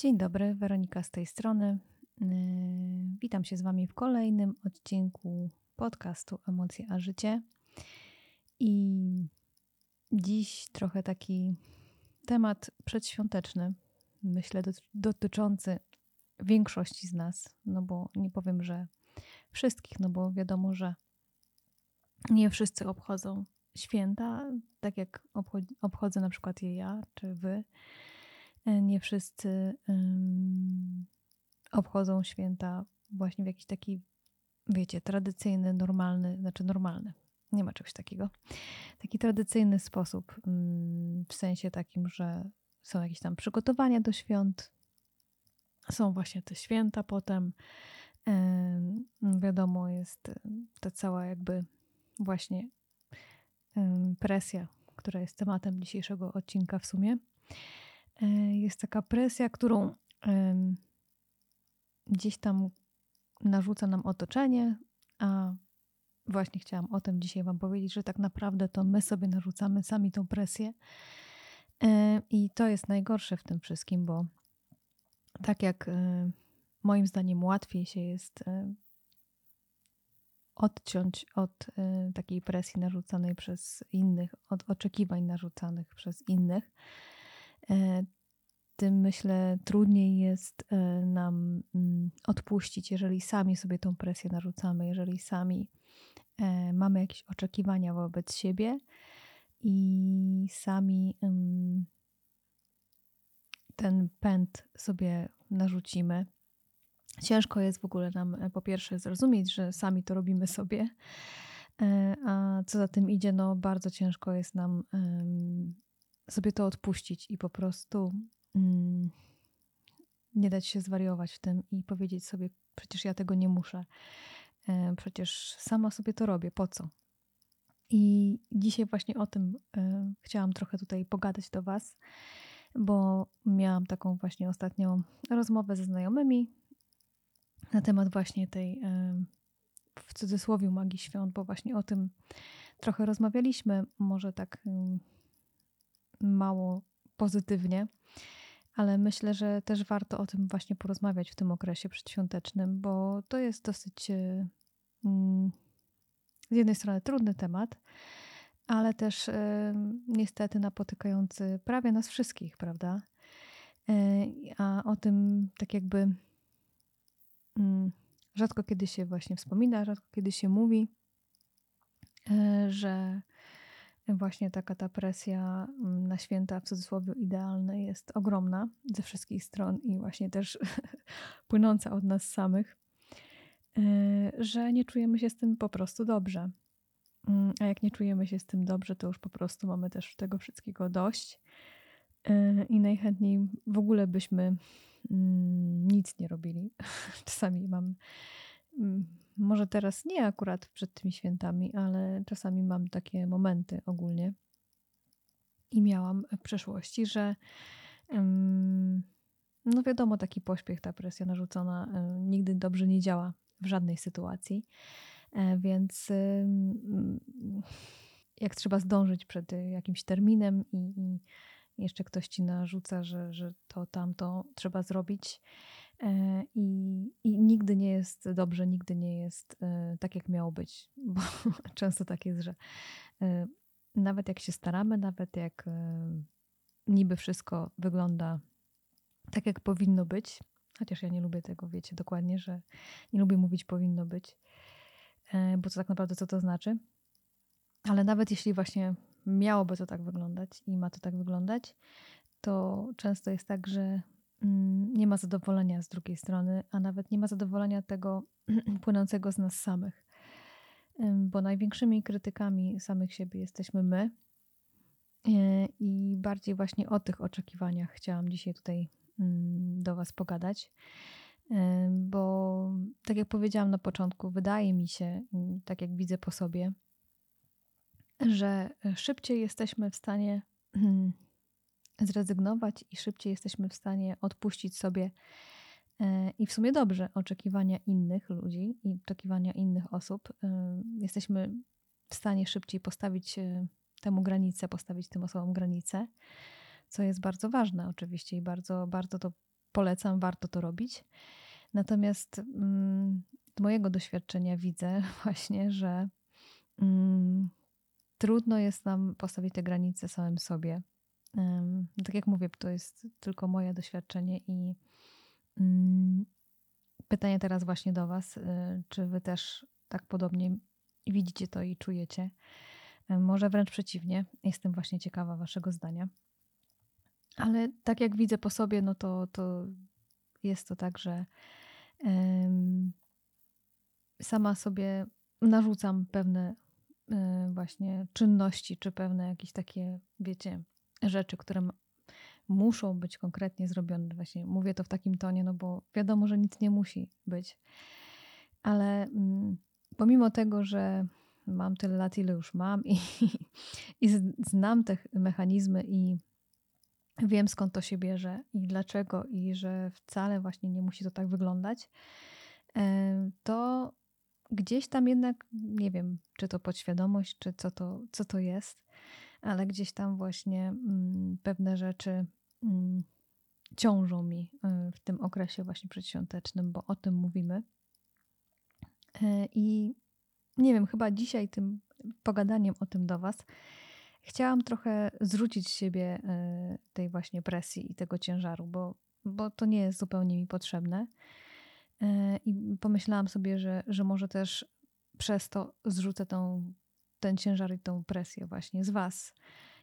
Dzień dobry, Weronika z tej strony. Yy, witam się z Wami w kolejnym odcinku podcastu Emocje a Życie. I dziś trochę taki temat przedświąteczny, myślę, dotyczący większości z nas, no bo nie powiem, że wszystkich, no bo wiadomo, że nie wszyscy obchodzą święta, tak jak obchodzę na przykład je ja czy wy. E, nie wszyscy obchodzą święta właśnie w jakiś taki, wiecie, tradycyjny, normalny, znaczy normalny, nie ma czegoś takiego, taki tradycyjny sposób, um, w sensie takim, że są jakieś tam przygotowania do świąt, są właśnie te święta potem, wiadomo, jest ta cała jakby właśnie presja, która jest tematem dzisiejszego odcinka w sumie. E, jest taka presja, którą gdzieś tam narzuca nam otoczenie, a właśnie chciałam o tym dzisiaj Wam powiedzieć, że tak naprawdę to my sobie narzucamy sami tą presję. E, I to jest najgorsze w tym wszystkim, bo tak jak e, moim zdaniem łatwiej się jest odciąć od takiej presji narzucanej przez innych, od oczekiwań narzucanych przez innych, tym myślę trudniej jest e, nam mm, odpuścić, jeżeli sami sobie tą presję narzucamy, jeżeli sami e, mamy jakieś oczekiwania wobec siebie i sami mm, ten pęd sobie narzucimy. Ciężko jest w ogóle nam po pierwsze zrozumieć, że sami to robimy sobie, a co za tym idzie, no bardzo ciężko jest nam sobie to odpuścić i po prostu nie dać się zwariować w tym i powiedzieć sobie, przecież ja tego nie muszę, e, przecież sama sobie to robię, po co? I dzisiaj właśnie o tym e, chciałam trochę tutaj pogadać do Was, bo miałam taką właśnie ostatnią rozmowę ze znajomymi na temat właśnie tej e, w cudzysłowie magii świąt, bo właśnie o tym trochę rozmawialiśmy, może tak mało pozytywnie, ale myślę, że też warto o tym właśnie porozmawiać w tym okresie przedświątecznym, bo to jest dosyć e, mm, z jednej strony trudny temat, ale też e, niestety napotykający prawie nas wszystkich, prawda? E, a o tym tak jakby mm, rzadko kiedy się właśnie wspomina, rzadko kiedy się mówi, że właśnie taka ta presja mm, na święta w cudzysłowie idealne jest ogromna ze wszystkich stron i właśnie też płynąca od nas samych, e, że nie czujemy się z tym po prostu dobrze. Mm, a jak nie czujemy się z tym dobrze, to już po prostu mamy też tego wszystkiego dość e, i najchętniej w ogóle byśmy mm, nic nie robili. Czasami mam może teraz nie akurat przed tymi świętami, ale czasami mam takie momenty ogólnie. I miałam w przeszłości, że no wiadomo, taki pośpiech, ta presja narzucona nigdy dobrze nie działa w żadnej sytuacji. E, więc jak trzeba zdążyć przed jakimś terminem i, jeszcze ktoś ci narzuca, że, że to tamto trzeba zrobić, I, I, nigdy nie jest dobrze, nigdy nie jest e, tak, jak miało być, bo często tak jest, że e, nawet jak się staramy, nawet jak niby wszystko wygląda tak, jak powinno być, chociaż ja nie lubię tego, wiecie dokładnie, że nie lubię mówić powinno być, bo to tak naprawdę co to znaczy. Ale nawet jeśli właśnie miałoby to tak wyglądać i ma to tak wyglądać, to często jest tak, że nie ma zadowolenia z drugiej strony, a nawet nie ma zadowolenia tego płynącego z nas samych. Bo największymi krytykami samych siebie jesteśmy my. E, I bardziej właśnie o tych oczekiwaniach chciałam dzisiaj tutaj mm, do Was pogadać. Bo tak jak powiedziałam na początku, wydaje mi się, mm, tak jak widzę po sobie, że szybciej jesteśmy w stanie zrezygnować i szybciej jesteśmy w stanie odpuścić sobie e, i w sumie dobrze oczekiwania innych ludzi i oczekiwania innych osób. E, jesteśmy w stanie szybciej postawić e, temu granicę, postawić tym osobom granicę, co jest bardzo ważne oczywiście i bardzo, bardzo to polecam, warto to robić. Natomiast mm, z mojego doświadczenia widzę właśnie, że mm, trudno jest nam postawić te granice samym sobie. Tak jak mówię, to jest tylko moje doświadczenie i um, pytanie teraz właśnie do Was, y, czy Wy też tak podobnie widzicie to i czujecie? Y, może wręcz przeciwnie. Jestem właśnie ciekawa Waszego zdania. Ale tak jak widzę po sobie, no to, to jest to tak, że sama sobie narzucam pewne y, właśnie czynności, czy pewne jakieś takie, wiecie, rzeczy, które muszą być konkretnie zrobione. Właśnie mówię to w takim tonie, no bo wiadomo, że nic nie musi być. Ale mm, pomimo tego, że mam tyle lat, ile już mam i, i znam te mechanizmy i wiem skąd to się bierze i dlaczego i że wcale właśnie nie musi to tak wyglądać, e, to gdzieś tam jednak, nie wiem, czy to podświadomość, czy co to, co to jest, ale gdzieś tam właśnie mm, pewne rzeczy mm, ciążą mi y, w tym okresie właśnie przedświątecznym, bo o tym mówimy. E, I nie wiem, chyba dzisiaj tym pogadaniem o tym do Was chciałam trochę zrzucić z siebie e, tej właśnie presji i tego ciężaru, bo, bo to nie jest zupełnie mi potrzebne. I pomyślałam sobie, że, że może też przez to zrzucę tą, ten ciężar i tą presję właśnie z Was.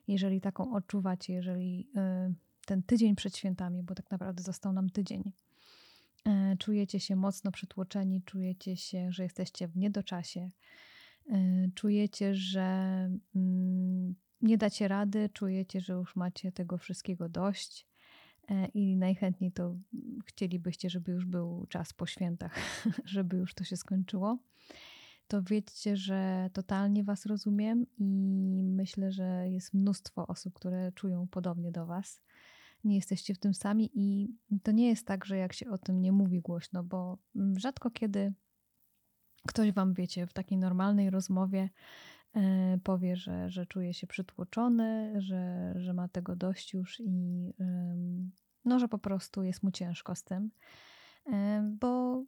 Jeżeli taką odczuwacie, jeżeli e, ten tydzień przed świętami, bo tak naprawdę został nam tydzień, e, czujecie się mocno przytłoczeni, czujecie się, że jesteście w niedoczasie, czujecie, że mm, nie dacie rady, czujecie, że już macie tego wszystkiego dość i najchętniej to chcielibyście, żeby już był czas po świętach, żeby już to się skończyło, to wiedzcie, że totalnie Was rozumiem i myślę, że jest mnóstwo osób, które czują podobnie do Was. Nie jesteście w tym sami i to nie jest tak, że jak się o tym nie mówi głośno, bo rzadko kiedy ktoś Wam, wiecie, w takiej normalnej rozmowie E, powie, że, że czuje się przytłoczony, że, że ma tego dość już i no, że po prostu jest mu ciężko z tym, e, bo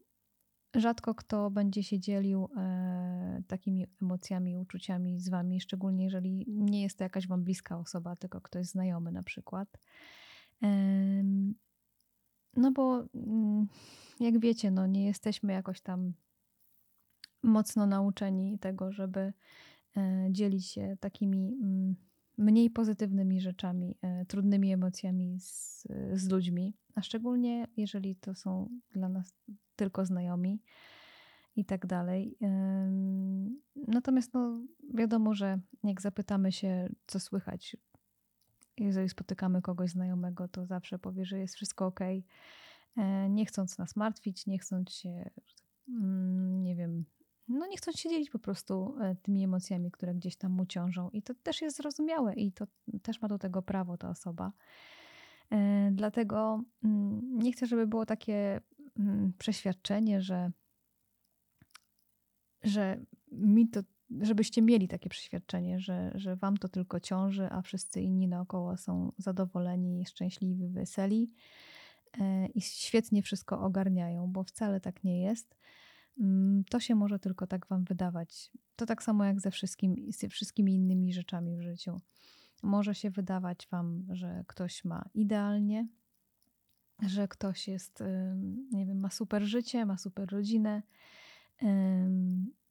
rzadko kto będzie się dzielił e, takimi emocjami, uczuciami z wami, szczególnie jeżeli nie jest to jakaś wam bliska osoba, tylko ktoś znajomy na przykład. No bo mm, jak wiecie, no nie jesteśmy jakoś tam mocno nauczeni tego, żeby E, dzielić się takimi mm, mniej pozytywnymi rzeczami, e, trudnymi emocjami z, z ludźmi, a szczególnie jeżeli to są dla nas tylko znajomi i tak dalej. Natomiast no, wiadomo, że jak zapytamy się, co słychać, jeżeli spotykamy kogoś znajomego, to zawsze powie, że jest wszystko ok, e, nie chcąc nas martwić, nie chcąc się, mm, nie no nie chcą się dzielić po prostu e, tymi emocjami, które gdzieś tam mu ciążą. I to też jest zrozumiałe i to też ma do tego prawo ta osoba. E, dlatego mm, nie chcę, żeby było takie mm, przeświadczenie, że, że mi to, żebyście mieli takie przeświadczenie, że, że wam to tylko ciąży, a wszyscy inni naokoło są zadowoleni, szczęśliwi, weseli e, i świetnie wszystko ogarniają, bo wcale tak nie jest. To się może tylko tak Wam wydawać. To tak samo jak ze wszystkim, z wszystkimi innymi rzeczami w życiu. Może się wydawać Wam, że ktoś ma idealnie, że ktoś jest, nie wiem, ma super życie, ma super rodzinę,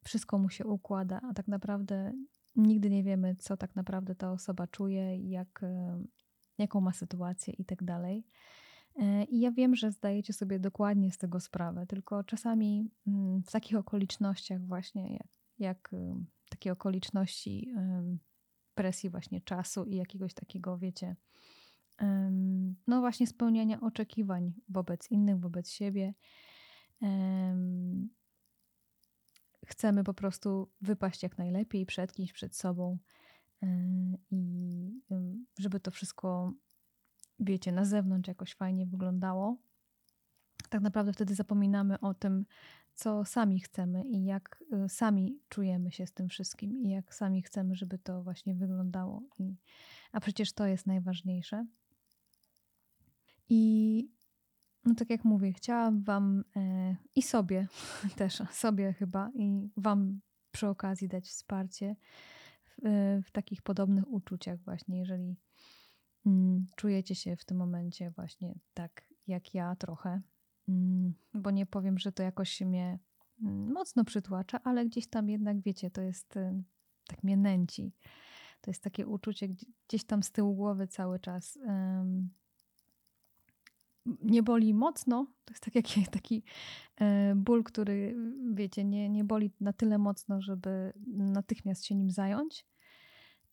wszystko mu się układa, a tak naprawdę nigdy nie wiemy, co tak naprawdę ta osoba czuje, jak, jaką ma sytuację i tak dalej. E, I ja wiem, że zdajecie sobie dokładnie z tego sprawę, tylko czasami mm, w takich okolicznościach, właśnie jak, jak takie okoliczności presji właśnie czasu i jakiegoś takiego, wiecie, no właśnie spełniania oczekiwań wobec innych, wobec siebie. Chcemy po prostu wypaść jak najlepiej przed kimś, przed sobą e, i żeby to wszystko wiecie, na zewnątrz jakoś fajnie wyglądało. Tak naprawdę wtedy zapominamy o tym, co sami chcemy i jak y, sami czujemy się z tym wszystkim i jak sami chcemy, żeby to właśnie wyglądało. I, a przecież to jest najważniejsze. I no tak jak mówię, chciałam Wam e, i sobie też, sobie chyba, i Wam przy okazji dać wsparcie w, e, w takich podobnych uczuciach, właśnie, jeżeli czujecie się w tym momencie właśnie tak jak ja trochę, mm, bo nie powiem, że to jakoś mnie mm, mocno przytłacza, ale gdzieś tam jednak, wiecie, to jest e, tak mnie nęci. To jest takie uczucie gdzieś tam z tyłu głowy cały czas nie boli mocno. To jest tak jak taki e, ból, który, wiecie, nie, nie boli na tyle mocno, żeby natychmiast się nim zająć,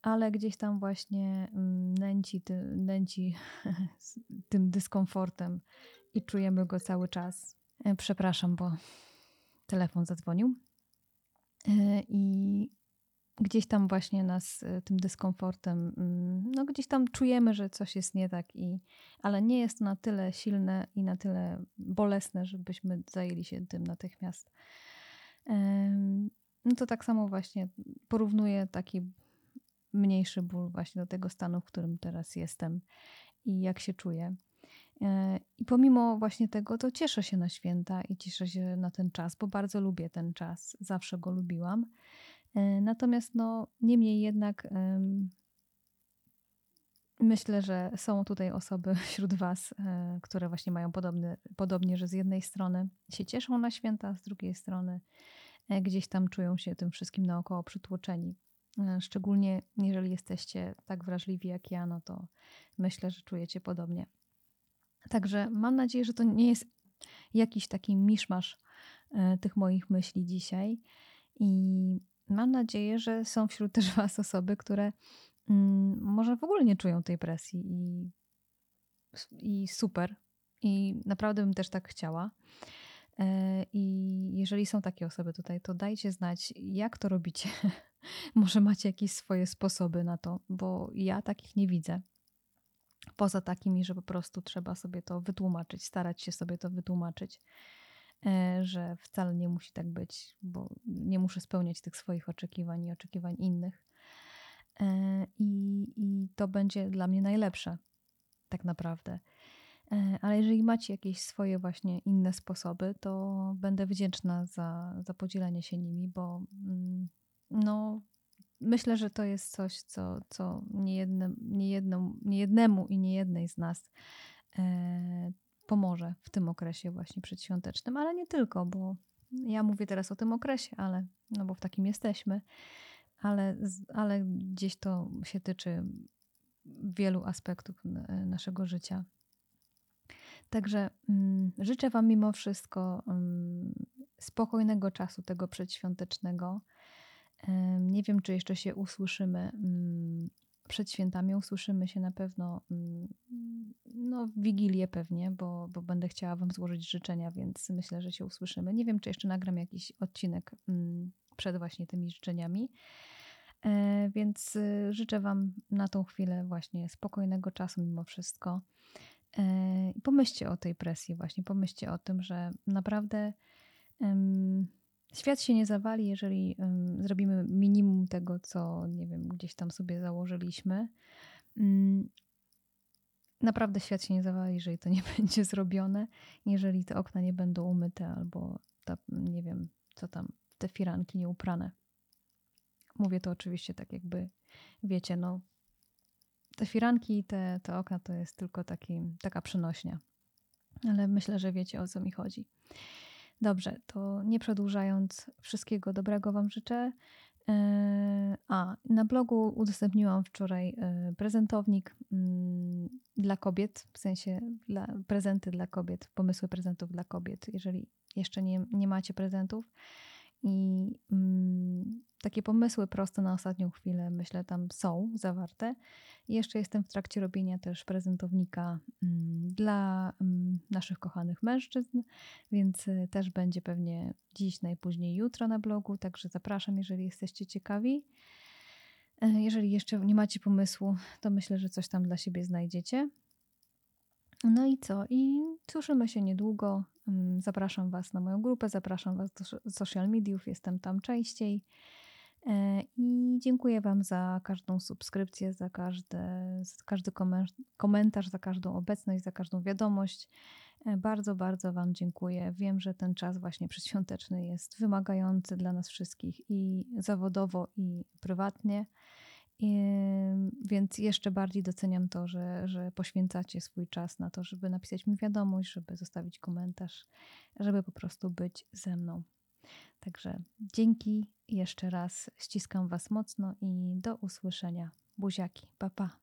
ale gdzieś tam właśnie mm, nęci, ty, nęci tym dyskomfortem i czujemy go cały czas. E, przepraszam, bo telefon zadzwonił. E, I gdzieś tam właśnie nas e, tym dyskomfortem, mm, no gdzieś tam czujemy, że coś jest nie tak, i, ale nie jest na tyle silne i na tyle bolesne, żebyśmy zajęli się tym natychmiast. No to tak samo właśnie porównuję taki mniejszy ból właśnie do tego stanu, w którym teraz jestem i jak się czuję. E, I pomimo właśnie tego, to cieszę się na święta i cieszę się na ten czas, bo bardzo lubię ten czas. Zawsze go lubiłam. E, natomiast no, niemniej jednak myślę, że są tutaj osoby wśród Was, e, które właśnie mają podobny, podobnie, że z jednej strony się cieszą na święta, z drugiej strony gdzieś tam czują się tym wszystkim naokoło przytłoczeni. Szczególnie jeżeli jesteście tak wrażliwi jak ja, no to myślę, że czujecie podobnie. Także mam nadzieję, że to nie jest jakiś taki miszmasz tych moich myśli dzisiaj. I mam nadzieję, że są wśród też Was osoby, które mm, może w ogóle nie czują tej presji i, i super. I naprawdę bym też tak chciała. E, I jeżeli są takie osoby tutaj, to dajcie znać, jak to robicie. Może macie jakieś swoje sposoby na to, bo ja takich nie widzę. Poza takimi, że po prostu trzeba sobie to wytłumaczyć, starać się sobie to wytłumaczyć. E, że wcale nie musi tak być, bo nie muszę spełniać tych swoich oczekiwań i oczekiwań innych. E, I, I to będzie dla mnie najlepsze, tak naprawdę. E, ale jeżeli macie jakieś swoje właśnie inne sposoby, to będę wdzięczna za, za podzielenie się nimi, bo mm, no, myślę, że to jest coś, co, co nie, jednym, nie, jedną, nie jednemu i nie jednej z nas pomoże w tym okresie właśnie przedświątecznym, ale nie tylko, bo ja mówię teraz o tym okresie, ale no bo w takim jesteśmy, ale, ale gdzieś to się tyczy wielu aspektów naszego życia. Także mm, życzę Wam mimo wszystko mm, spokojnego czasu tego przedświątecznego. Nie wiem, czy jeszcze się usłyszymy mm, przed świętami usłyszymy się na pewno mm, no, w Wigilię pewnie, bo, bo będę chciała Wam złożyć życzenia, więc myślę, że się usłyszymy. Nie wiem, czy jeszcze nagram jakiś odcinek mm, przed właśnie tymi życzeniami. E, więc y, życzę Wam na tą chwilę właśnie spokojnego czasu mimo wszystko. E, pomyślcie o tej presji właśnie, pomyślcie o tym, że naprawdę Świat się nie zawali, jeżeli zrobimy minimum tego, co nie wiem, gdzieś tam sobie założyliśmy. Um, naprawdę świat się nie zawali, jeżeli to nie będzie zrobione, jeżeli te okna nie będą umyte albo ta, nie wiem, co tam, te firanki nie uprane. Mówię to oczywiście tak jakby, wiecie, no te firanki i te, te okna to jest tylko taki, taka przenośnia. Ale myślę, że wiecie o co mi chodzi. Dobrze, to nie przedłużając, wszystkiego dobrego Wam życzę. E, a, na blogu udostępniłam wczoraj e, prezentownik mm, dla kobiet, w sensie dla, prezenty dla kobiet, pomysły prezentów dla kobiet. Jeżeli jeszcze nie, nie macie prezentów, i mm, takie pomysły proste na ostatnią chwilę, myślę, tam są zawarte. I jeszcze jestem w trakcie robienia też prezentownika mm, dla mm, naszych kochanych mężczyzn, więc y, też będzie pewnie dziś, najpóźniej jutro na blogu. Także zapraszam, jeżeli jesteście ciekawi. E, jeżeli jeszcze nie macie pomysłu, to myślę, że coś tam dla siebie znajdziecie. No i co? I słyszymy się niedługo. Mm, zapraszam Was na moją grupę, zapraszam Was do social mediów, jestem tam częściej. E, I dziękuję Wam za każdą subskrypcję, za, każde, za każdy komentarz, za każdą obecność, za każdą wiadomość. E, bardzo, bardzo Wam dziękuję. Wiem, że ten czas właśnie przedświąteczny jest wymagający dla nas wszystkich i zawodowo, i prywatnie. Więc jeszcze bardziej doceniam to, że, że poświęcacie swój czas na to, żeby napisać mi wiadomość, żeby zostawić komentarz, żeby po prostu być ze mną. Także dzięki jeszcze raz, ściskam Was mocno i do usłyszenia. Buziaki, pa pa.